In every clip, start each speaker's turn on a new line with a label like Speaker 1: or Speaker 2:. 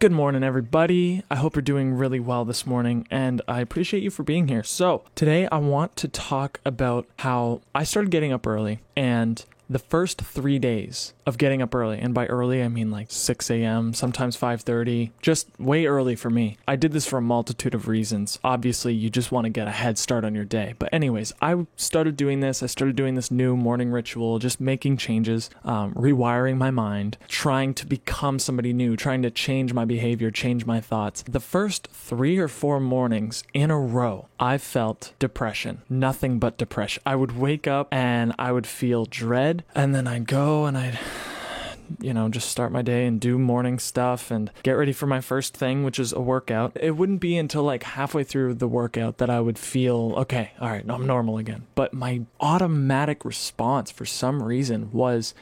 Speaker 1: Good morning, everybody. I hope you're doing really well this morning, and I appreciate you for being here. So, today I want to talk about how I started getting up early and the first three days of getting up early and by early i mean like 6 a.m sometimes 5.30 just way early for me. I did this for a multitude of reasons. Obviously you just want to get a head start on your day. But anyways i started doing this i started doing this new morning ritual just making changes um, rewiring my mind trying to become somebody new trying to change my behavior change my thoughts. The first three or four mornings in a row i felt depression. Nothing but depression. I would wake up and i would feel dread and then I'd go and I'd you know, just start my day and do morning stuff and get ready for my first thing, which is a workout. It wouldn't be until like halfway through the workout that I would feel, okay, all right, I'm normal again. But my automatic response for some reason was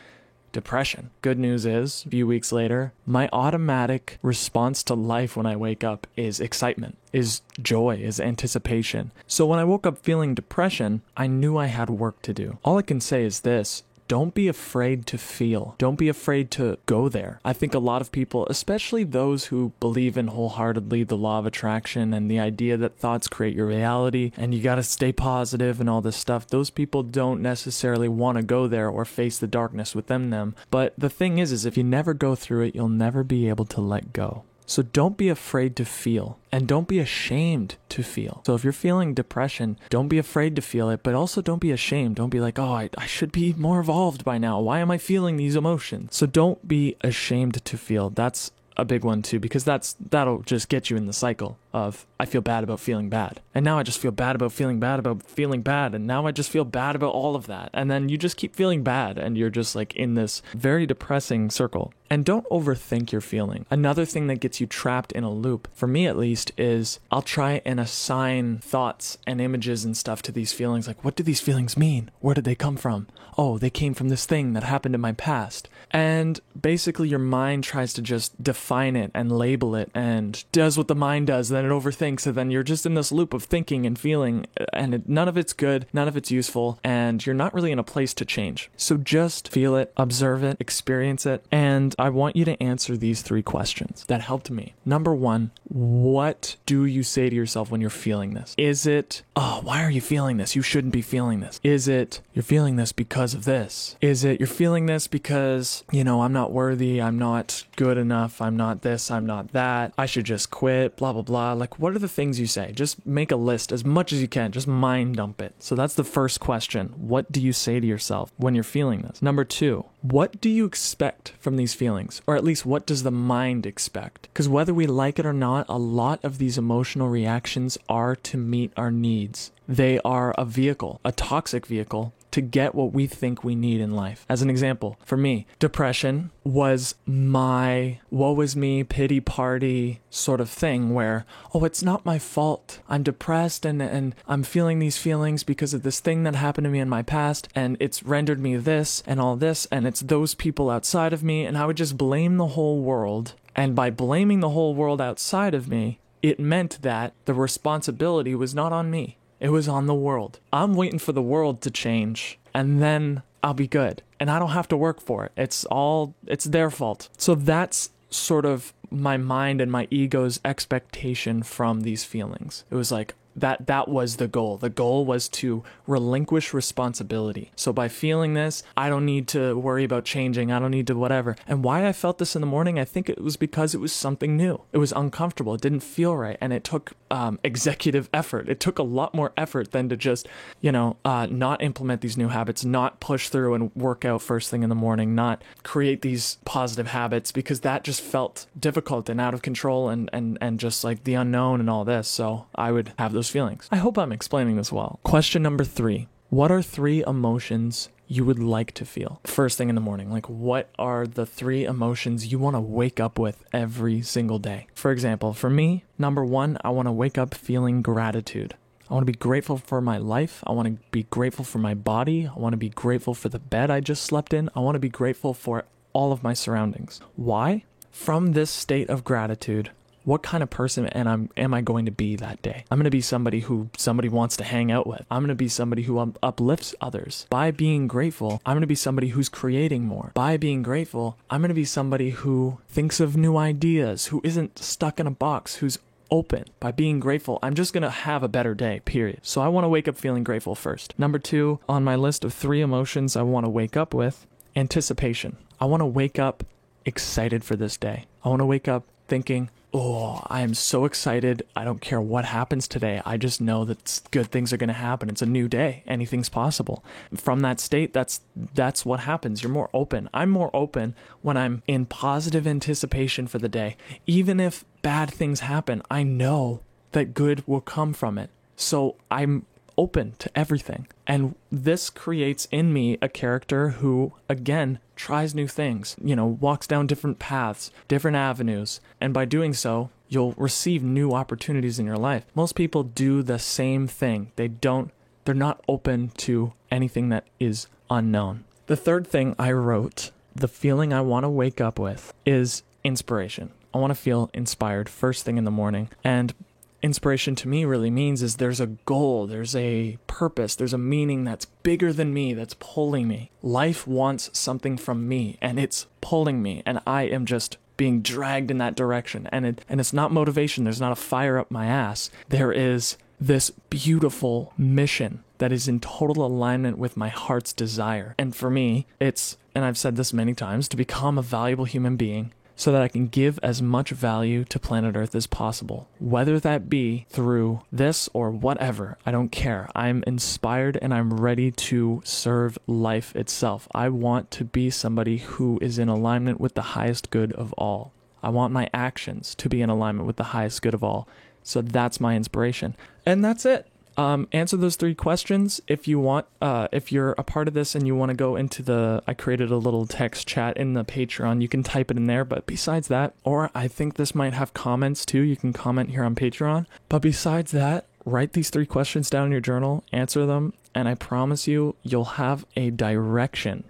Speaker 1: depression. Good news is, a few weeks later, my automatic response to life when I wake up is excitement, is joy, is anticipation. So when I woke up feeling depression, I knew I had work to do. All I can say is this don't be afraid to feel. Don't be afraid to go there. I think a lot of people, especially those who believe in wholeheartedly the law of attraction and the idea that thoughts create your reality and you got to stay positive and all this stuff, those people don't necessarily want to go there or face the darkness within them. But the thing is is if you never go through it, you'll never be able to let go. So don't be afraid to feel and don't be ashamed to feel. So if you're feeling depression, don't be afraid to feel it, but also don't be ashamed. Don't be like, oh, I, I should be more evolved by now. Why am I feeling these emotions? So don't be ashamed to feel. That's a big one too because that's that'll just get you in the cycle of I feel bad about feeling bad. And now I just feel bad about feeling bad about feeling bad and now I just feel bad about all of that. And then you just keep feeling bad and you're just like in this very depressing circle. And don't overthink your feeling. Another thing that gets you trapped in a loop, for me at least, is I'll try and assign thoughts and images and stuff to these feelings. Like, what do these feelings mean? Where did they come from? Oh, they came from this thing that happened in my past. And basically, your mind tries to just define it and label it and does what the mind does. Then it overthinks, and then you're just in this loop of thinking and feeling, and it, none of it's good, none of it's useful, and you're not really in a place to change. So just feel it, observe it, experience it, and I want you to answer these three questions that helped me. Number one, what do you say to yourself when you're feeling this? Is it, oh, why are you feeling this? You shouldn't be feeling this. Is it, you're feeling this because of this? Is it, you're feeling this because, you know, I'm not worthy, I'm not good enough, I'm not this, I'm not that, I should just quit, blah, blah, blah. Like, what are the things you say? Just make a list as much as you can, just mind dump it. So that's the first question. What do you say to yourself when you're feeling this? Number two, what do you expect from these feelings? Or at least what does the mind expect? Because whether we like it or not, a lot of these emotional reactions are to meet our needs. They are a vehicle, a toxic vehicle to get what we think we need in life. As an example, for me, depression was my woe is me, pity party sort of thing where, oh, it's not my fault. I'm depressed and, and I'm feeling these feelings because of this thing that happened to me in my past and it's rendered me this and all this and it's those people outside of me. And I would just blame the whole world. And by blaming the whole world outside of me, it meant that the responsibility was not on me. It was on the world. I'm waiting for the world to change and then I'll be good. And I don't have to work for it. It's all, it's their fault. So that's sort of my mind and my ego's expectation from these feelings. It was like, that that was the goal. The goal was to relinquish responsibility. So by feeling this, I don't need to worry about changing. I don't need to whatever. And why I felt this in the morning, I think it was because it was something new. It was uncomfortable. It didn't feel right, and it took um, executive effort. It took a lot more effort than to just, you know, uh, not implement these new habits, not push through and work out first thing in the morning, not create these positive habits because that just felt difficult and out of control and and and just like the unknown and all this. So I would have those those feelings. I hope I'm explaining this well. Question number three What are three emotions you would like to feel first thing in the morning? Like, what are the three emotions you want to wake up with every single day? For example, for me, number one, I want to wake up feeling gratitude. I want to be grateful for my life. I want to be grateful for my body. I want to be grateful for the bed I just slept in. I want to be grateful for all of my surroundings. Why? From this state of gratitude, what kind of person and I'm am I going to be that day? I'm going to be somebody who somebody wants to hang out with. I'm going to be somebody who uplifts others. By being grateful, I'm going to be somebody who's creating more. By being grateful, I'm going to be somebody who thinks of new ideas, who isn't stuck in a box, who's open by being grateful. I'm just going to have a better day, period. So I want to wake up feeling grateful first. Number 2 on my list of 3 emotions I want to wake up with, anticipation. I want to wake up excited for this day. I want to wake up thinking, oh, I am so excited. I don't care what happens today. I just know that good things are going to happen. It's a new day. Anything's possible. From that state, that's that's what happens. You're more open. I'm more open when I'm in positive anticipation for the day. Even if bad things happen, I know that good will come from it. So I'm open to everything. And this creates in me a character who, again, tries new things, you know, walks down different paths, different avenues. And by doing so, you'll receive new opportunities in your life. Most people do the same thing. They don't, they're not open to anything that is unknown. The third thing I wrote, the feeling I want to wake up with, is inspiration. I want to feel inspired first thing in the morning. And inspiration to me really means is there's a goal, there's a purpose, there's a meaning that's bigger than me, that's pulling me. Life wants something from me and it's pulling me, and I am just being dragged in that direction. And it and it's not motivation, there's not a fire up my ass. There is this beautiful mission that is in total alignment with my heart's desire. And for me, it's and I've said this many times to become a valuable human being so that I can give as much value to planet Earth as possible. Whether that be through this or whatever, I don't care. I'm inspired and I'm ready to serve life itself. I want to be somebody who is in alignment with the highest good of all. I want my actions to be in alignment with the highest good of all. So that's my inspiration. And that's it um, answer those three questions if you want. Uh, if you're a part of this and you want to go into the, I created a little text chat in the Patreon. You can type it in there. But besides that, or I think this might have comments too. You can comment here on Patreon. But besides that, write these three questions down in your journal, answer them, and I promise you, you'll have a direction,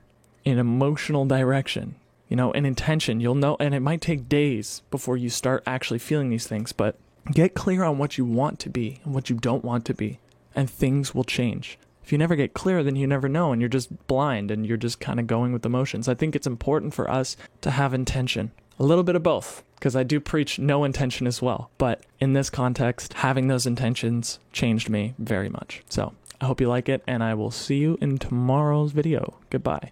Speaker 1: an emotional direction. You know, an intention. You'll know, and it might take days before you start actually feeling these things, but Get clear on what you want to be and what you don't want to be, and things will change. If you never get clear, then you never know, and you're just blind and you're just kind of going with emotions. I think it's important for us to have intention, a little bit of both, because I do preach no intention as well. But in this context, having those intentions changed me very much. So I hope you like it, and I will see you in tomorrow's video. Goodbye.